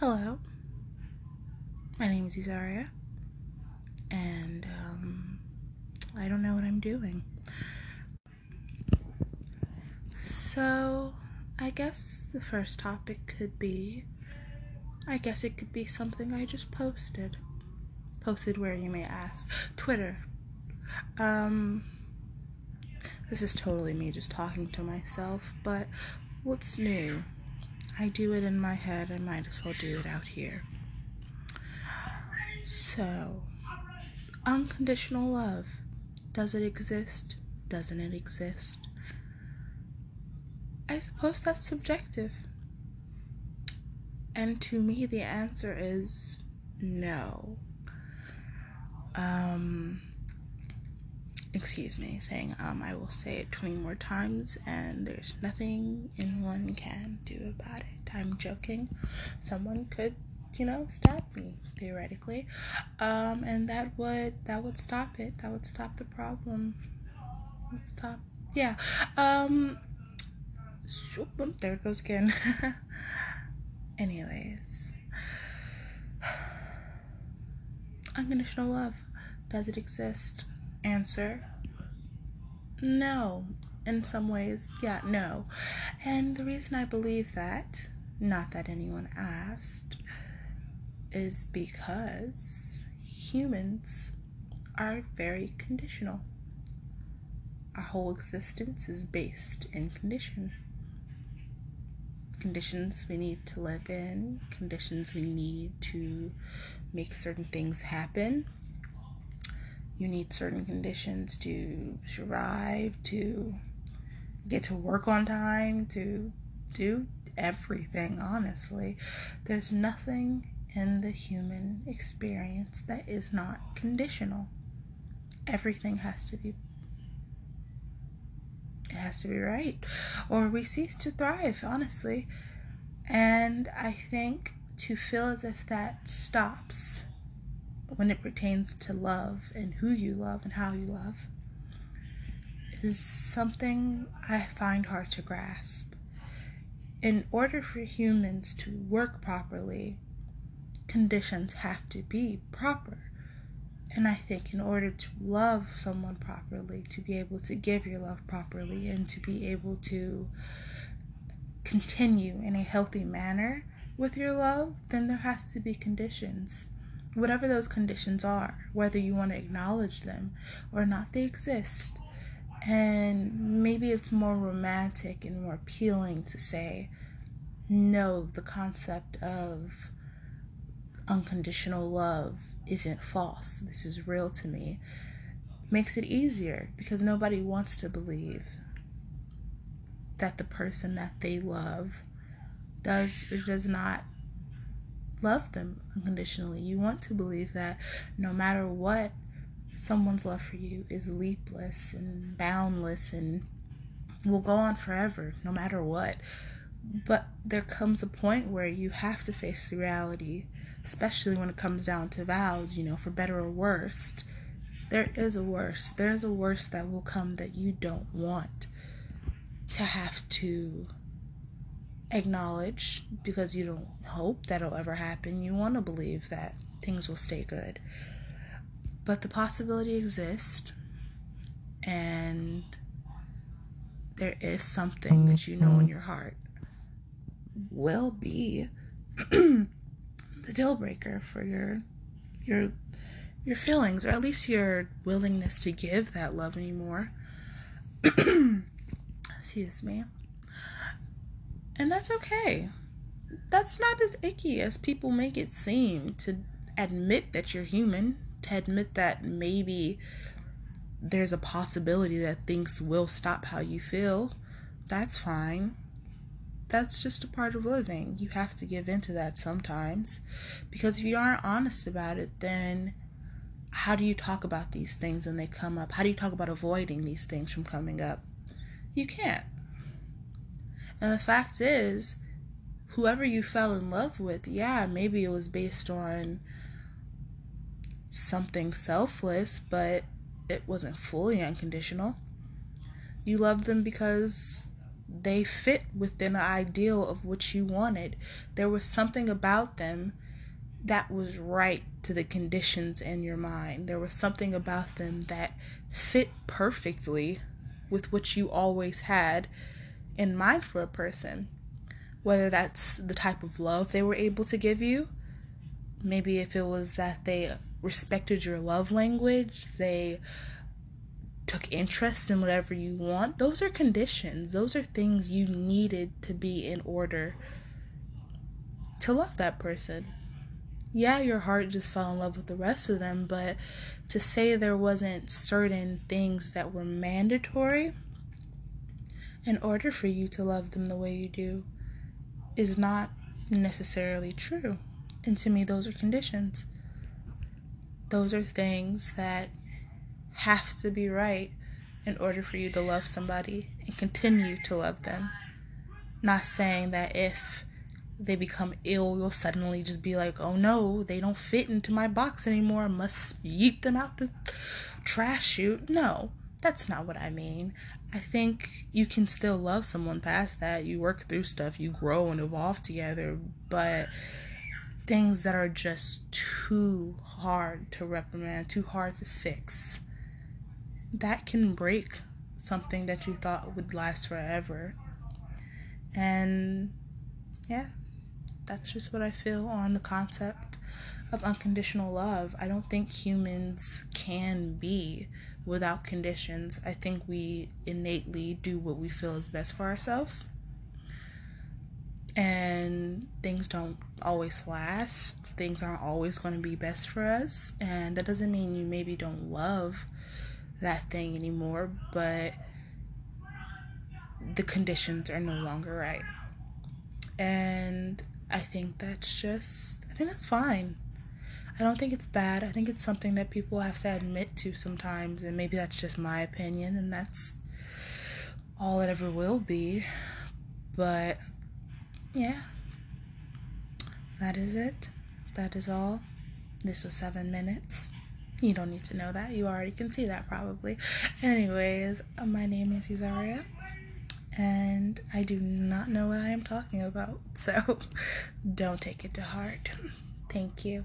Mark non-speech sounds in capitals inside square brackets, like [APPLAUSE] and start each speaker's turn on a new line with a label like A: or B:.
A: Hello, my name is Isaria, and um, I don't know what I'm doing. So, I guess the first topic could be I guess it could be something I just posted. Posted where you may ask? Twitter. Um, this is totally me just talking to myself, but what's new? I do it in my head, I might as well do it out here. So, unconditional love. Does it exist? Doesn't it exist? I suppose that's subjective. And to me, the answer is no. Um, excuse me, saying um, I will say it 20 more times, and there's nothing anyone can do about it. I'm joking. Someone could, you know, stab me theoretically, um, and that would that would stop it. That would stop the problem. Would stop. Yeah. Um. There it goes again. [LAUGHS] Anyways, [SIGHS] unconditional love. Does it exist? Answer no. In some ways, yeah, no. And the reason I believe that, not that anyone asked, is because humans are very conditional. Our whole existence is based in condition conditions we need to live in, conditions we need to make certain things happen. You need certain conditions to survive, to get to work on time, to do everything, honestly. There's nothing in the human experience that is not conditional. Everything has to be it has to be right, or we cease to thrive, honestly. And I think to feel as if that stops when it pertains to love and who you love and how you love is something I find hard to grasp. In order for humans to work properly, conditions have to be proper. And I think in order to love someone properly, to be able to give your love properly, and to be able to continue in a healthy manner with your love, then there has to be conditions. Whatever those conditions are, whether you want to acknowledge them or not, they exist. And maybe it's more romantic and more appealing to say, no, the concept of unconditional love isn't false. This is real to me. Makes it easier because nobody wants to believe that the person that they love does or does not love them unconditionally. You want to believe that no matter what, someone's love for you is leapless and boundless and will go on forever, no matter what. But there comes a point where you have to face the reality especially when it comes down to vows, you know, for better or worse. There is a worse. There's a worse that will come that you don't want to have to acknowledge because you don't hope that'll ever happen. You want to believe that things will stay good. But the possibility exists, and there is something that you know in your heart will be [CLEARS THROAT] the deal breaker for your your your feelings or at least your willingness to give that love anymore. [CLEARS THROAT] Excuse me. And that's okay. That's not as icky as people make it seem to admit that you're human, to admit that maybe there's a possibility that things will stop how you feel. That's fine that's just a part of living. You have to give into that sometimes. Because if you aren't honest about it, then how do you talk about these things when they come up? How do you talk about avoiding these things from coming up? You can't. And the fact is, whoever you fell in love with, yeah, maybe it was based on something selfless, but it wasn't fully unconditional. You loved them because they fit within the ideal of what you wanted. There was something about them that was right to the conditions in your mind. There was something about them that fit perfectly with what you always had in mind for a person. Whether that's the type of love they were able to give you, maybe if it was that they respected your love language, they took interest in whatever you want, those are conditions. Those are things you needed to be in order to love that person yeah, your heart just fell in love with the rest of them, but to say there wasn't certain things that were mandatory in order for you to love them the way you do is not necessarily true. And to me, those are conditions. Those are things that have to be right in order for you to love somebody and continue to love them. Not saying that if they become ill, you'll suddenly just be like, oh no, they don't fit into my box anymore. I must eat them out the trash chute. No, that's not what I mean. I think you can still love someone past that. You work through stuff, you grow and evolve together, but things that are just too hard to reprimand, too hard to fix, that can break something that you thought would last forever. And yeah, that's just what I feel on the concept of unconditional love. I don't think humans can be without conditions. I think we innately do what we feel is best for ourselves. And things don't always last. Things aren't always going to be best for us. And that doesn't mean you maybe don't love that thing anymore, but the conditions are no longer right. And I think that's just, I think that's fine. I don't think it's bad. I think it's something that people have to admit to sometimes, and maybe that's just my opinion, and that's all it ever will be. But yeah, that is it. That is all. This was seven minutes. You don't need to know that. You already can see that probably. Anyways, uh, my name is Cesaria and I do not know what I am talking about, [LAUGHS] so don't take it to heart. Thank you.